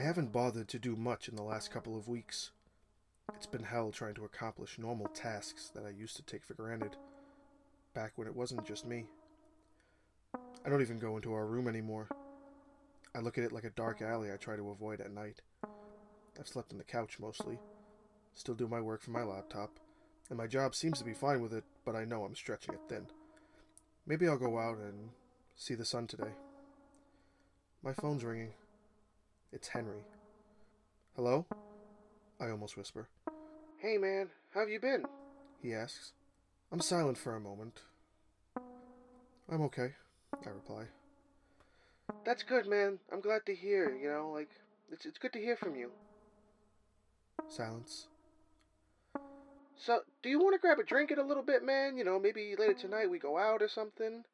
haven't bothered to do much in the last couple of weeks. It's been hell trying to accomplish normal tasks that I used to take for granted, back when it wasn't just me. I don't even go into our room anymore. I look at it like a dark alley I try to avoid at night. I've slept on the couch mostly, still do my work from my laptop, and my job seems to be fine with it, but I know I'm stretching it thin. Maybe I'll go out and see the sun today. My phone's ringing. It's Henry. Hello? I almost whisper. Hey man, how have you been? He asks. I'm silent for a moment. I'm okay, I reply. That's good, man. I'm glad to hear, you know, like, it's, it's good to hear from you. Silence. So, do you want to grab a drink in a little bit, man? You know, maybe later tonight we go out or something?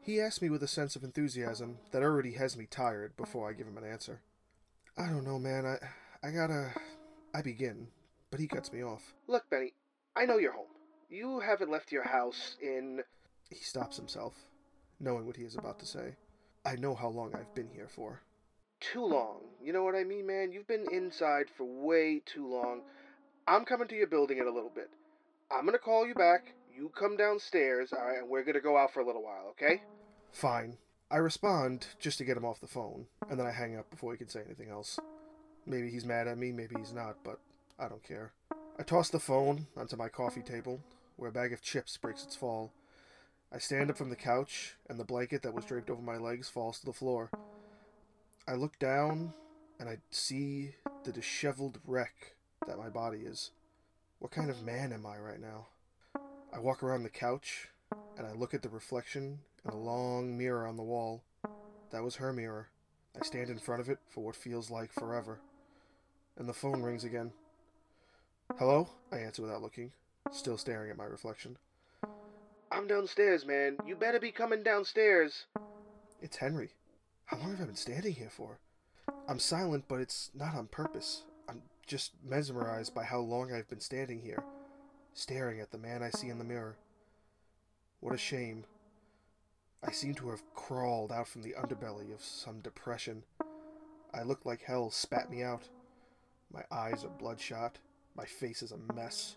He asks me with a sense of enthusiasm that already has me tired before I give him an answer. I don't know, man. I, I gotta. I begin, but he cuts me off. Look, Benny, I know you're home. You haven't left your house in. He stops himself, knowing what he is about to say. I know how long I've been here for. Too long. You know what I mean, man? You've been inside for way too long. I'm coming to your building in a little bit. I'm gonna call you back. You come downstairs, alright, and we're gonna go out for a little while, okay? Fine. I respond just to get him off the phone, and then I hang up before he can say anything else. Maybe he's mad at me, maybe he's not, but I don't care. I toss the phone onto my coffee table, where a bag of chips breaks its fall. I stand up from the couch, and the blanket that was draped over my legs falls to the floor. I look down, and I see the disheveled wreck that my body is. What kind of man am I right now? I walk around the couch and I look at the reflection in a long mirror on the wall. That was her mirror. I stand in front of it for what feels like forever. And the phone rings again. Hello? I answer without looking, still staring at my reflection. I'm downstairs, man. You better be coming downstairs. It's Henry. How long have I been standing here for? I'm silent, but it's not on purpose I'm just mesmerized by how long I've been standing here, staring at the man I see in the mirror. What a shame. I seem to have crawled out from the underbelly of some depression. I look like hell spat me out. My eyes are bloodshot. My face is a mess.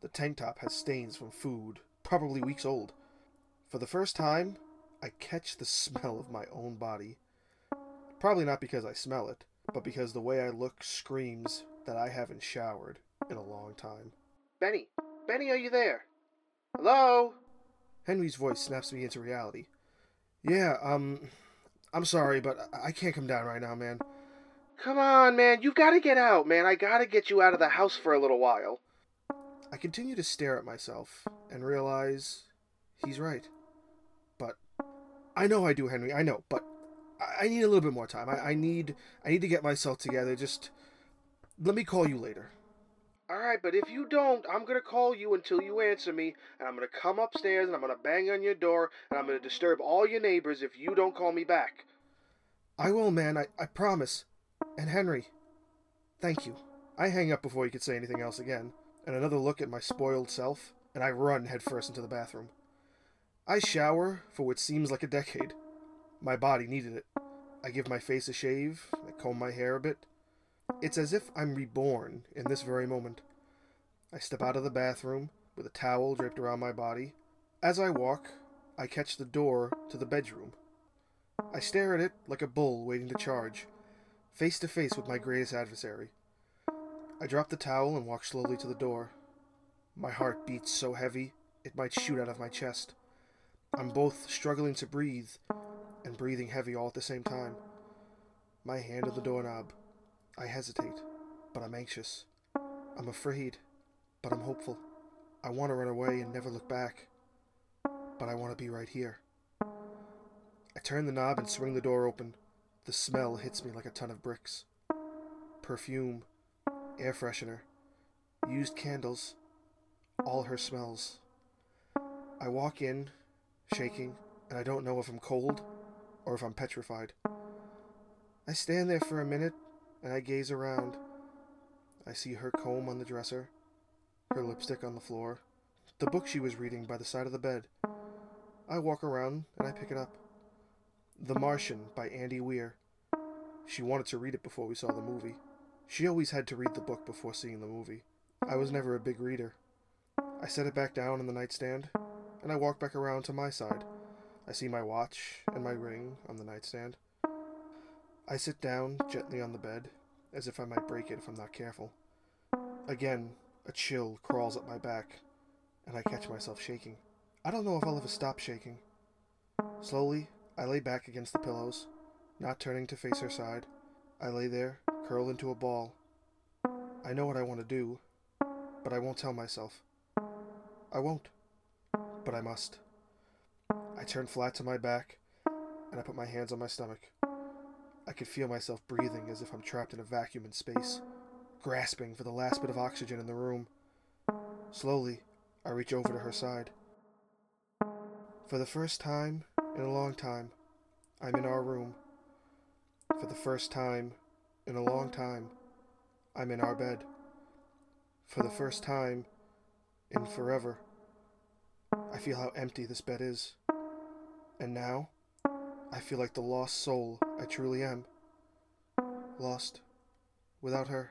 The tank top has stains from food, probably weeks old. For the first time, I catch the smell of my own body. Probably not because I smell it, but because the way I look screams that I haven't showered in a long time. Benny! Benny, are you there? Hello? Henry's voice snaps me into reality. Yeah, um, I'm sorry, but I can't come down right now, man. Come on, man. You've got to get out, man. I got to get you out of the house for a little while. I continue to stare at myself and realize he's right. But I know I do, Henry. I know, but I need a little bit more time. I, I need I need to get myself together. Just let me call you later. Alright, but if you don't, I'm gonna call you until you answer me, and I'm gonna come upstairs and I'm gonna bang on your door, and I'm gonna disturb all your neighbors if you don't call me back. I will, man, I, I promise. And Henry, thank you. I hang up before he could say anything else again, and another look at my spoiled self, and I run headfirst into the bathroom. I shower for what seems like a decade. My body needed it. I give my face a shave, I comb my hair a bit, it's as if I'm reborn in this very moment. I step out of the bathroom with a towel draped around my body. As I walk, I catch the door to the bedroom. I stare at it like a bull waiting to charge, face to face with my greatest adversary. I drop the towel and walk slowly to the door. My heart beats so heavy it might shoot out of my chest. I'm both struggling to breathe and breathing heavy all at the same time. My hand on the doorknob. I hesitate, but I'm anxious. I'm afraid, but I'm hopeful. I want to run away and never look back, but I want to be right here. I turn the knob and swing the door open. The smell hits me like a ton of bricks. Perfume, air freshener, used candles, all her smells. I walk in, shaking, and I don't know if I'm cold or if I'm petrified. I stand there for a minute and I gaze around. I see her comb on the dresser, her lipstick on the floor, the book she was reading by the side of the bed. I walk around and I pick it up. The Martian by Andy Weir. She wanted to read it before we saw the movie. She always had to read the book before seeing the movie. I was never a big reader. I set it back down on the nightstand, and I walk back around to my side. I see my watch and my ring on the nightstand. I sit down gently on the bed, as if I might break it if I'm not careful. Again, a chill crawls up my back, and I catch myself shaking. I don't know if I'll ever stop shaking. Slowly, I lay back against the pillows, not turning to face her side. I lay there, curled into a ball. I know what I want to do, but I won't tell myself. I won't, but I must. I turn flat to my back, and I put my hands on my stomach. I could feel myself breathing as if I'm trapped in a vacuum in space, grasping for the last bit of oxygen in the room. Slowly, I reach over to her side. For the first time in a long time, I'm in our room. For the first time in a long time, I'm in our bed. For the first time in forever, I feel how empty this bed is. And now, I feel like the lost soul I truly am. Lost without her.